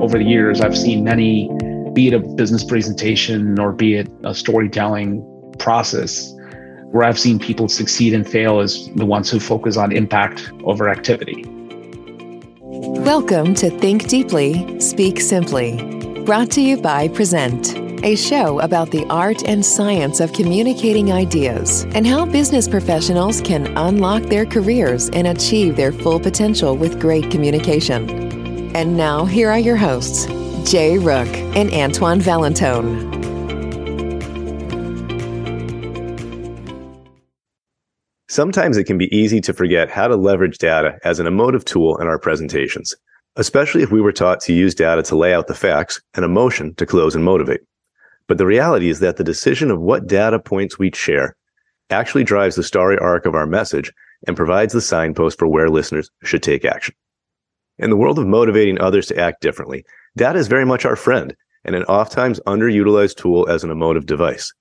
over the years, I've seen many, be it a business presentation or be it a storytelling process, where I've seen people succeed and fail as the ones who focus on impact over activity. Welcome to Think Deeply, Speak Simply, brought to you by Prezent, a show about the art and science of communicating ideas and how business professionals can unlock their careers and achieve their full potential with great communication. And now, here are your hosts, Jay Rook and Antoine Valentone. Sometimes it can be easy to forget how to leverage data as an emotive tool in our presentations, especially if we were taught to use data to lay out the facts and emotion to close and motivate. But the reality is that the decision of what data points we share actually drives the story arc of our message and provides the signpost for where listeners should take action. In the world of motivating others to act differently, data is very much our friend and an oftentimes underutilized tool as an emotive device.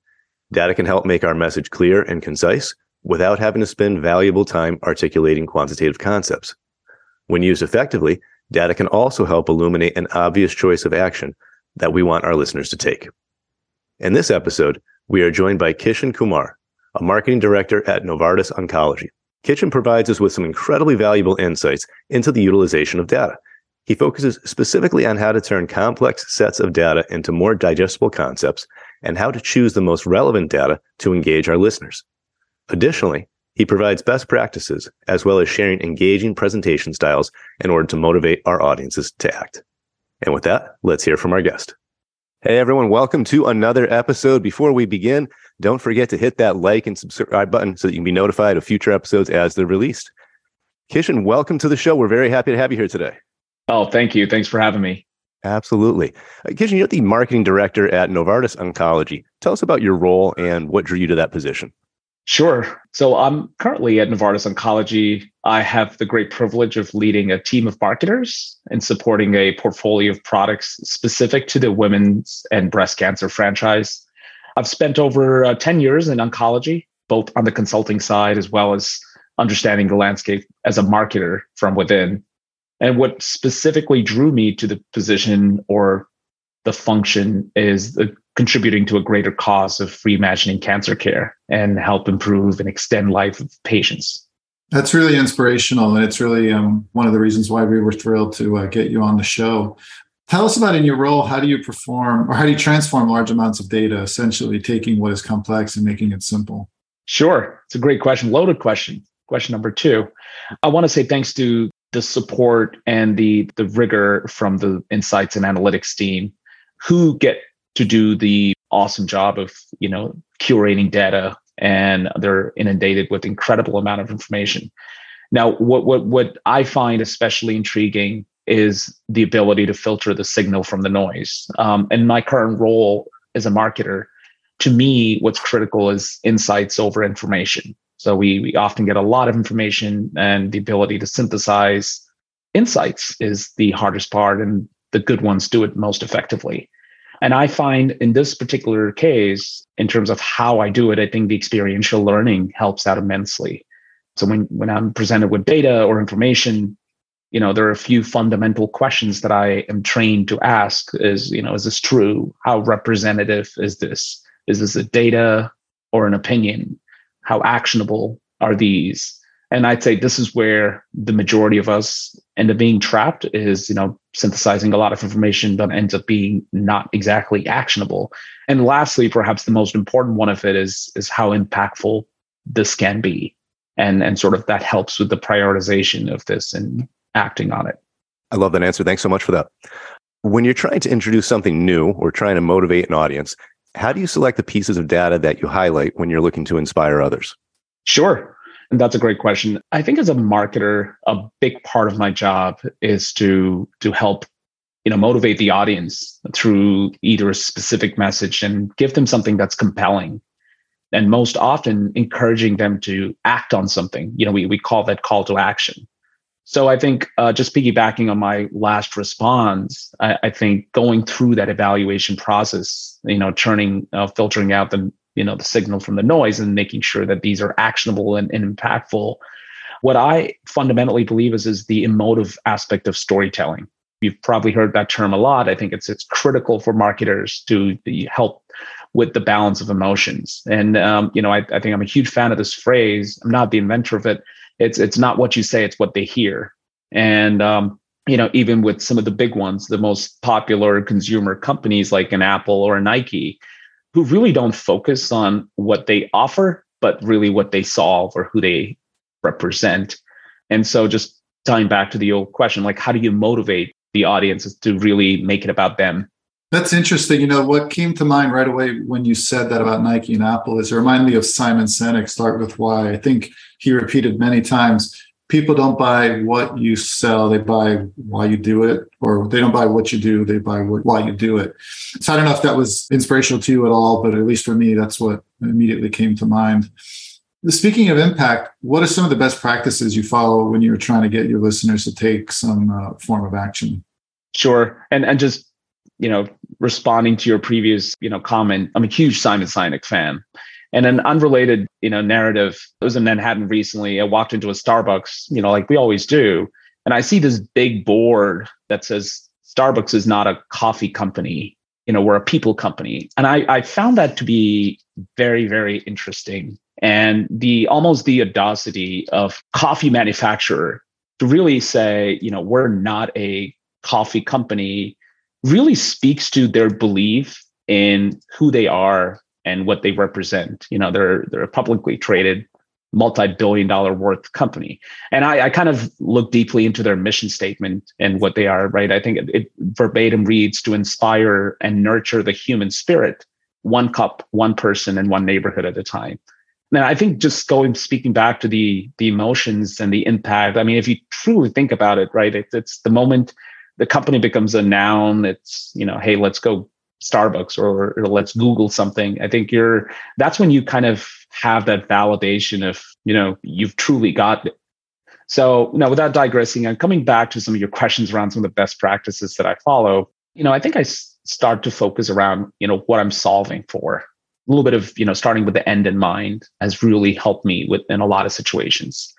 Data can help make our message clear and concise without having to spend valuable time articulating quantitative concepts. When used effectively, data can also help illuminate an obvious choice of action that we want our listeners to take. In this episode, we are joined by Kishan Kumar, a marketing director at Novartis Oncology. Kishan provides us with some incredibly valuable insights into the utilization of data. He focuses specifically on how to turn complex sets of data into more digestible concepts and how to choose the most relevant data to engage our listeners. Additionally, he provides best practices as well as sharing engaging presentation styles in order to motivate our audiences to act. And with that, let's hear from our guest. Hey everyone, welcome to another episode. Before we begin, don't forget to hit that like and subscribe button so that you can be notified of future episodes as they're released. Kishan, welcome to the show. We're very happy to have you here today. Oh, thank you. Thanks for having me. Absolutely. Uh, Kishan, you're the marketing director at Novartis Oncology. Tell us about your role and what drew you to that position. Sure. So I'm currently at Novartis Oncology. I have the great privilege of leading a team of marketers and supporting a portfolio of products specific to the women's and breast cancer franchise. I've spent over uh, 10 years in oncology, both on the consulting side as well as understanding the landscape as a marketer from within. And what specifically drew me to the position or the function is the contributing to a greater cause of reimagining cancer care and help improve and extend life of patients. That's really inspirational, and it's really um, one of the reasons why we were thrilled to uh, get you on the show. Tell us about in your role, how do you perform or how do you transform large amounts of data, essentially taking what is complex and making it simple? Sure. It's a great question, loaded question. Question number two. I want to say thanks to the support and the the rigor from the insights and analytics team who get to do the awesome job of, you know, curating data and they're inundated with incredible amount of information. Now, what what what I find especially intriguing is the ability to filter the signal from the noise. Um, and my current role as a marketer, to me, what's critical is insights over information. So we, we often get a lot of information, and the ability to synthesize insights is the hardest part, and the good ones do it most effectively. And I find in this particular case, in terms of how I do it, I think the experiential learning helps out immensely. So when, when I'm presented with data or information, you know there are a few fundamental questions that i am trained to ask is you know is this true? How representative is this? Is this a data or an opinion? How actionable are these and i'd say this is where the majority of us end up being trapped is you know synthesizing a lot of information that ends up being not exactly actionable and lastly perhaps the most important one of it is is how impactful this can be and and sort of that helps with the prioritization of this and acting on it. I love that answer. Thanks so much for that. When you're trying to introduce something new or trying to motivate an audience, how do you select the pieces of data that you highlight when you're looking to inspire others? Sure. That's a great question. I think as a marketer, a big part of my job is to to help you know motivate the audience through either a specific message and give them something that's compelling. And most often encouraging them to act on something. You know we, we call that call to action. So I think uh, just piggybacking on my last response, I, I, think going through that evaluation process, you know, churning uh, filtering out the, you know, the signal from the noise and making sure that these are actionable and, and impactful. What I fundamentally believe is is the emotive aspect of storytelling. you've probably heard that term a lot. I think it's it's critical for marketers to help with the balance of emotions. And um, you know, I, I think I'm a huge fan of this phrase. I'm not the inventor of it. It's it's not what you say, it's what they hear. And um, you know, even with some of the big ones, the most popular consumer companies like an Apple or a Nike, who really don't focus on what they offer, but really what they solve or who they represent. And so just tying back to the old question, like how do you motivate the audiences to really make it about them? That's interesting. You know, what came to mind right away when you said that about Nike and Apple is it reminded me of Simon Sinek, Start With Why. I think he repeated many times people don't buy what you sell, they buy why you do it, or they don't buy what you do, they buy what, why you do it. So I don't know if that was inspirational to you at all, but at least for me, that's what immediately came to mind. Speaking of impact, what are some of the best practices you follow when you're trying to get your listeners to take some uh, form of action? Sure, and and just you know responding to your previous you know comment, I'm a huge Simon Sinek fan, and an unrelated you know narrative. I was in Manhattan recently. I walked into a Starbucks, you know, like we always do, and I see this big board that says Starbucks is not a coffee company. You know, we're a people company, and I I found that to be very very interesting and the almost the audacity of coffee manufacturer to really say, you know, we're not a coffee company really speaks to their belief in who they are and what they represent. You know, they're they're a publicly traded multi-billion dollar worth company. And I, I kind of look deeply into their mission statement and what they are, right? I think it, it verbatim reads to inspire and nurture the human spirit, one cup, one person, and one neighborhood at a time. Now, I think just going speaking back to the the emotions and the impact. I mean, if you truly think about it, right, it, it's the moment the company becomes a noun. It's you know, hey, let's go Starbucks or, or let's Google something. I think you're that's when you kind of have that validation of you know you've truly got it. So now, without digressing, I'm coming back to some of your questions around some of the best practices that I follow. You know, I think I start to focus around you know what I'm solving for a little bit of you know starting with the end in mind has really helped me with in a lot of situations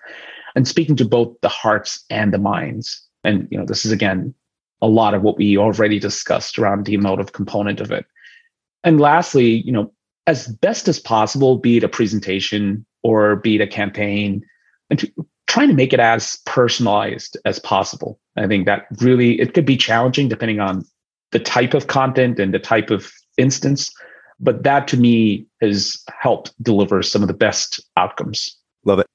and speaking to both the hearts and the minds and you know this is again a lot of what we already discussed around the emotive component of it and lastly you know as best as possible be it a presentation or be it a campaign and to, trying to make it as personalized as possible i think that really it could be challenging depending on the type of content and the type of instance but that to me has helped deliver some of the best outcomes. Love it.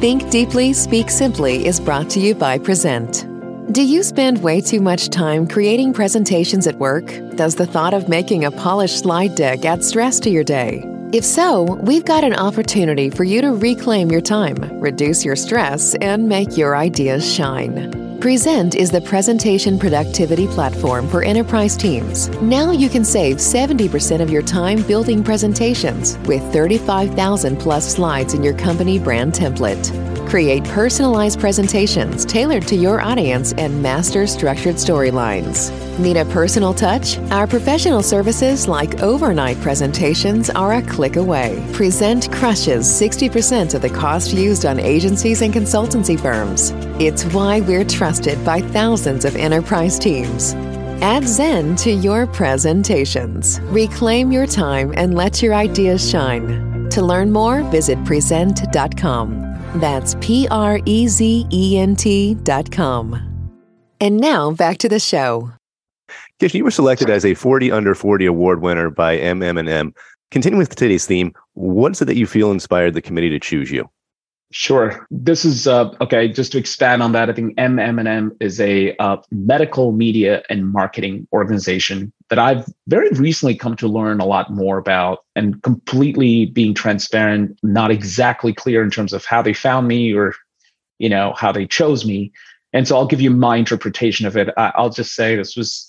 Think Deeply, Speak Simply is brought to you by Prezent. Do you spend way too much time creating presentations at work? Does the thought of making a polished slide deck add stress to your day? If so, we've got an opportunity for you to reclaim your time, reduce your stress, and make your ideas shine. Prezent is the presentation productivity platform for enterprise teams. Now you can save 70% of your time building presentations with 35,000 plus slides in your company brand template. Create personalized presentations tailored to your audience and master structured storylines. Need a personal touch? Our professional services like overnight presentations are a click away. Prezent crushes 60% of the cost used on agencies and consultancy firms. It's why we're trusted by thousands of enterprise teams. Add Zen to your presentations. Reclaim your time and let your ideas shine. To learn more, visit prezent.com. That's P R E Z E N T dot com. And now back to the show. Kish, you were selected as a 40 under 40 award winner by MM&M. Continuing with today's theme, what is it that you feel inspired the committee to choose you? Sure. This is uh, okay. Just to expand on that, I think MM&M is a uh, medical media and marketing organization that I've very recently come to learn a lot more about, and completely being transparent, not exactly clear in terms of how they found me or, you know, how they chose me. And so I'll give you my interpretation of it. I, I'll just say this was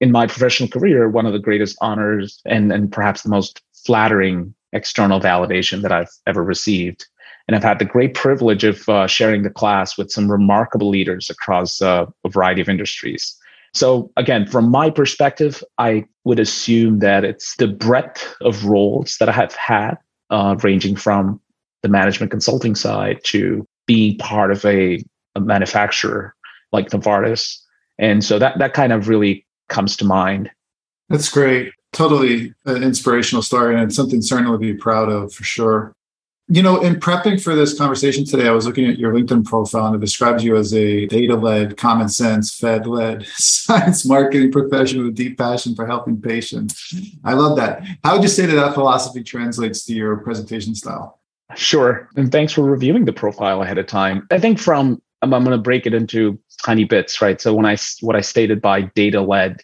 in my professional career one of the greatest honors and and perhaps the most flattering external validation that I've ever received. And I've had the great privilege of uh, sharing the class with some remarkable leaders across uh, a variety of industries. So, again, from my perspective, I would assume that it's the breadth of roles that I have had, uh, ranging from the management consulting side to being part of a, a manufacturer like Novartis. And so that that kind of really comes to mind. That's great. Totally an inspirational story and something certainly to be proud of for sure. You know, in prepping for this conversation today, I was looking at your LinkedIn profile and it describes you as a data led, common sense, Fed led science marketing professional with deep passion for helping patients. I love that. How would you say that that philosophy translates to your presentation style? Sure. And thanks for reviewing the profile ahead of time. I think from, I'm, I'm going to break it into tiny bits, right? So when I, what I stated by data led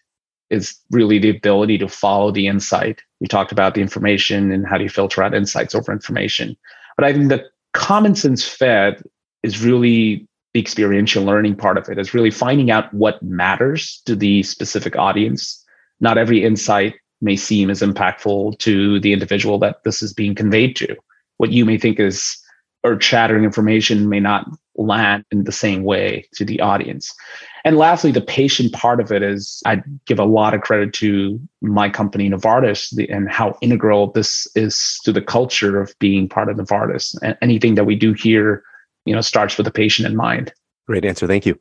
is really the ability to follow the insight. We talked about the information and how do you filter out insights over information. But I think the common sense fed is really the experiential learning part of it. it, is really finding out what matters to the specific audience. Not every insight may seem as impactful to the individual that this is being conveyed to. What you may think is earth shattering information may not land in the same way to the audience. And lastly, the patient part of it is I give a lot of credit to my company, Novartis, the, and how integral this is to the culture of being part of Novartis. And anything that we do here, you know, starts with the patient in mind. Great answer. Thank you.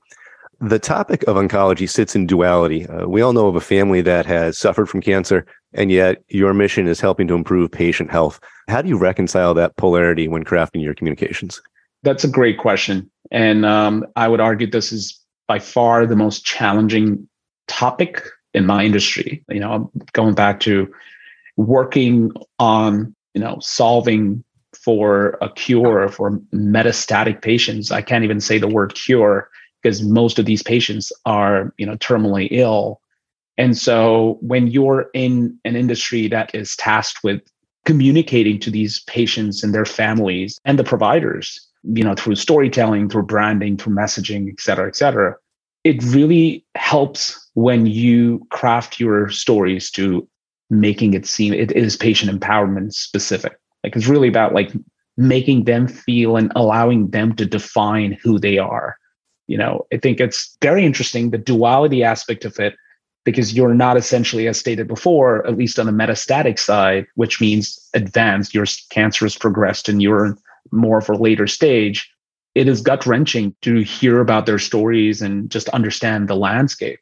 The topic of oncology sits in duality. Uh, we all know of a family that has suffered from cancer, and yet your mission is helping to improve patient health. How do you reconcile that polarity when crafting your communications? That's a great question. And um, I would argue this is by far the most challenging topic in my industry. You know, going back to working on, you know, solving for a cure for metastatic patients. I can't even say the word cure because most of these patients are, you know, terminally ill. And so when you're in an industry that is tasked with communicating to these patients and their families and the providers you know, through storytelling, through branding, through messaging, et cetera, et cetera. It really helps when you craft your stories to making it seem it is patient empowerment specific. Like it's really about like making them feel and allowing them to define who they are. You know, I think it's very interesting the duality aspect of it because you're not essentially, as stated before, at least on the metastatic side, which means advanced, your cancer has progressed and you're more a later stage, it is gut wrenching to hear about their stories and just understand the landscape.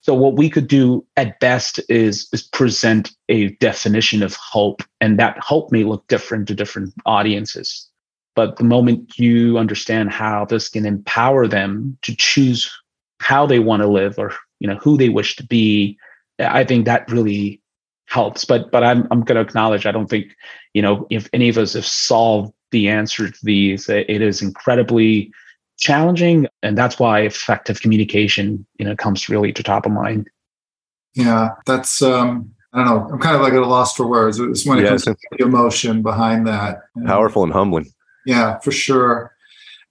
So what we could do at best is, is present a definition of hope, and that hope may look different to different audiences. But the moment you understand how this can empower them to choose how they want to live or you know who they wish to be, I think that really helps. But but I'm I'm going to acknowledge I don't think you know if any of us have solved the answer to these. It is incredibly challenging, and that's why effective communication, you know, comes really to top of mind. Yeah, that's um, I don't know. I'm kind of like at a loss for words. It's when it yes. comes to the emotion behind that. Powerful and humbling. Yeah, for sure.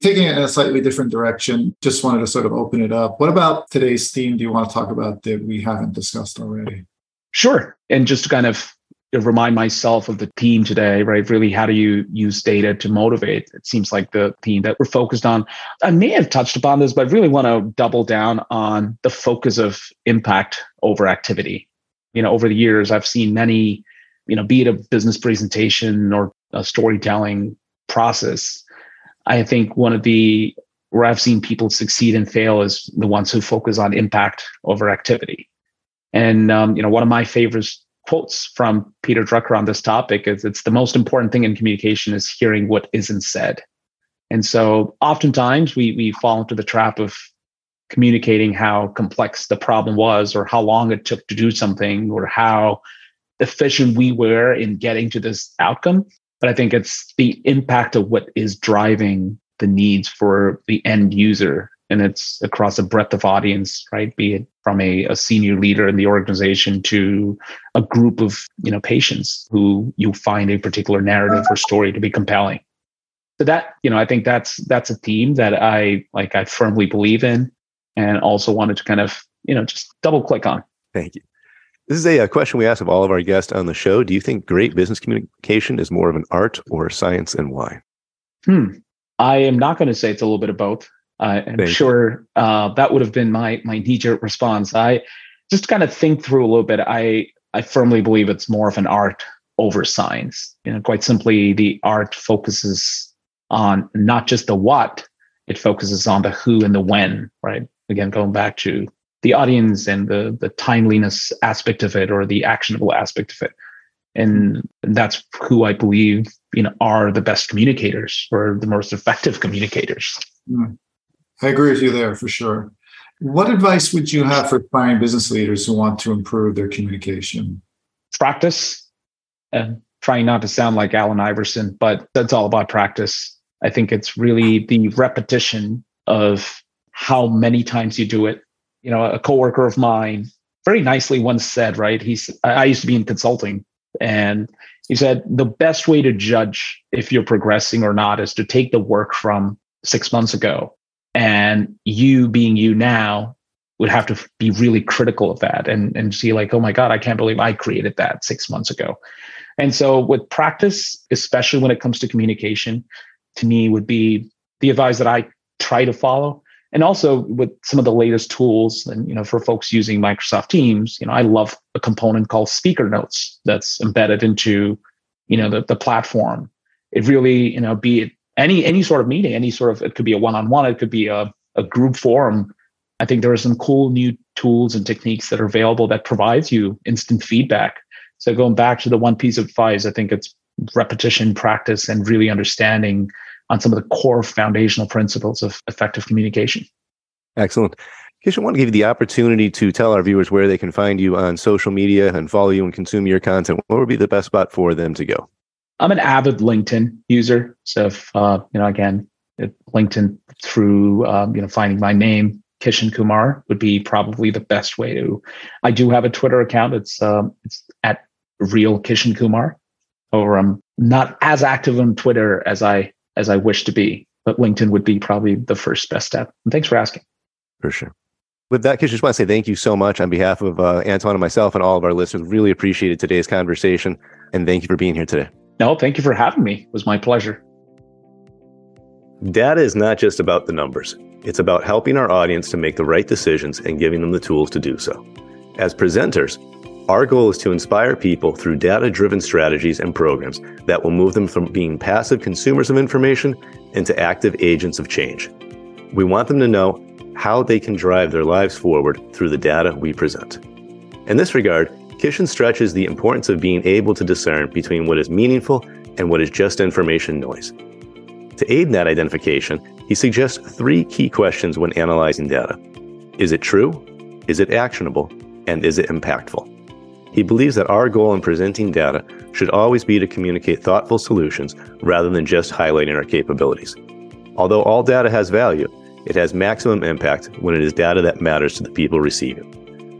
Taking it in a slightly different direction, just wanted to sort of open it up. What about today's theme do you want to talk about that we haven't discussed already? Sure. And just to kind of remind myself of the theme today, right? Really, how do you use data to motivate? It seems like the theme that we're focused on. I may have touched upon this, but I really want to double down on the focus of impact over activity. You know, over the years, I've seen many, you know, be it a business presentation or a storytelling process. I think one of the where I've seen people succeed and fail is the ones who focus on impact over activity. And um, you know, one of my favorites quotes from Peter Drucker on this topic is it's the most important thing in communication is hearing what isn't said. And so oftentimes we we fall into the trap of communicating how complex the problem was or how long it took to do something or how efficient we were in getting to this outcome. But I think it's the impact of what is driving the needs for the end user and it's across a breadth of audience right be it from a, a, senior leader in the organization to a group of you know patients who you find a particular narrative or story to be compelling. So that you know i think that's that's a theme that i like i firmly believe in and also wanted to kind of you know just double click on. Thank you. This is a, a question we ask of all of our guests on the show. Do you think great business communication is more of an art or science and why? Hmm. I am not going to say it's a little bit of both uh, I'm Thank sure uh, that would have been my my knee jerk response. I just kind of think through a little bit. I I firmly believe it's more of an art over science. You know, quite simply, the art focuses on not just the what, it focuses on the who and the when, right? Again, going back to the audience and the the timeliness aspect of it or the actionable aspect of it. And that's who I believe you know are the best communicators or the most effective communicators. Mm. I agree with you there for sure. What advice would you have for aspiring business leaders who want to improve their communication? Practice and trying not to sound like Allen Iverson, but that's all about practice. I think it's really the repetition of how many times you do it. You know, a coworker of mine very nicely once said, right? He's I used to be in consulting and he said the best way to judge if you're progressing or not is to take the work from six months ago and you being you now would have to be really critical of that and, and see like oh my god i can't believe i created that six months ago. And so with practice especially when it comes to communication to me would be the advice that i try to follow. And also with some of the latest tools and you know for folks using microsoft teams you know i love a component called speaker notes that's embedded into you know the, the platform. It really you know be it any any sort of meeting, any sort of it could be a one-on-one, it could be a, a group forum. I think there are some cool new tools and techniques that are available that provides you instant feedback. So going back to the one piece of advice, I think it's repetition, practice, and really understanding on some of the core foundational principles of effective communication. Excellent. Kish, I want to give you the opportunity to tell our viewers where they can find you on social media and follow you and consume your content. What would be the best spot for them to go? I'm an avid LinkedIn user. So if, uh, you know, again, LinkedIn through, um, you know, finding my name, Kishan Kumar would be probably the best way to. I do have a Twitter account. It's um, it's at real Kishan Kumar. Or I'm not as active on Twitter as I as I wish to be, but LinkedIn would be probably the first best step. And thanks for asking. For sure. With that, Kish, I just want to say thank you so much on behalf of uh, Anton and myself and all of our listeners. Really appreciated today's conversation, and thank you for being here today. No, thank you for having me. It was my pleasure. Data is not just about the numbers. It's about helping our audience to make the right decisions and giving them the tools to do so. As presenters, our goal is to inspire people through data driven strategies and programs that will move them from being passive consumers of information into active agents of change. We want them to know how they can drive their lives forward through the data we present. In this regard, Kishan stretches the importance of being able to discern between what is meaningful and what is just information noise. To aid in that identification, he suggests three key questions when analyzing data Is it true? Is it actionable? And is it impactful? He believes that our goal in presenting data should always be to communicate thoughtful solutions rather than just highlighting our capabilities. Although all data has value, it has maximum impact when it is data that matters to the people receiving.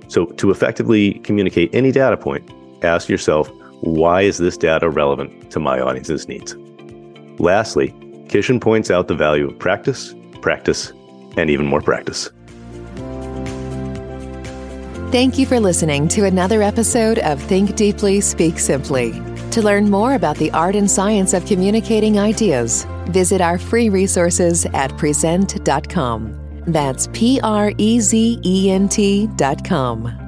it. So, to effectively communicate any data point, ask yourself why is this data relevant to my audience's needs? Lastly, Kishan points out the value of practice, practice, and even more practice. Thank you for listening to another episode of Think Deeply, Speak Simply. To learn more about the art and science of communicating ideas, visit our free resources at prezent.com. That's P R E Z E N T dot com.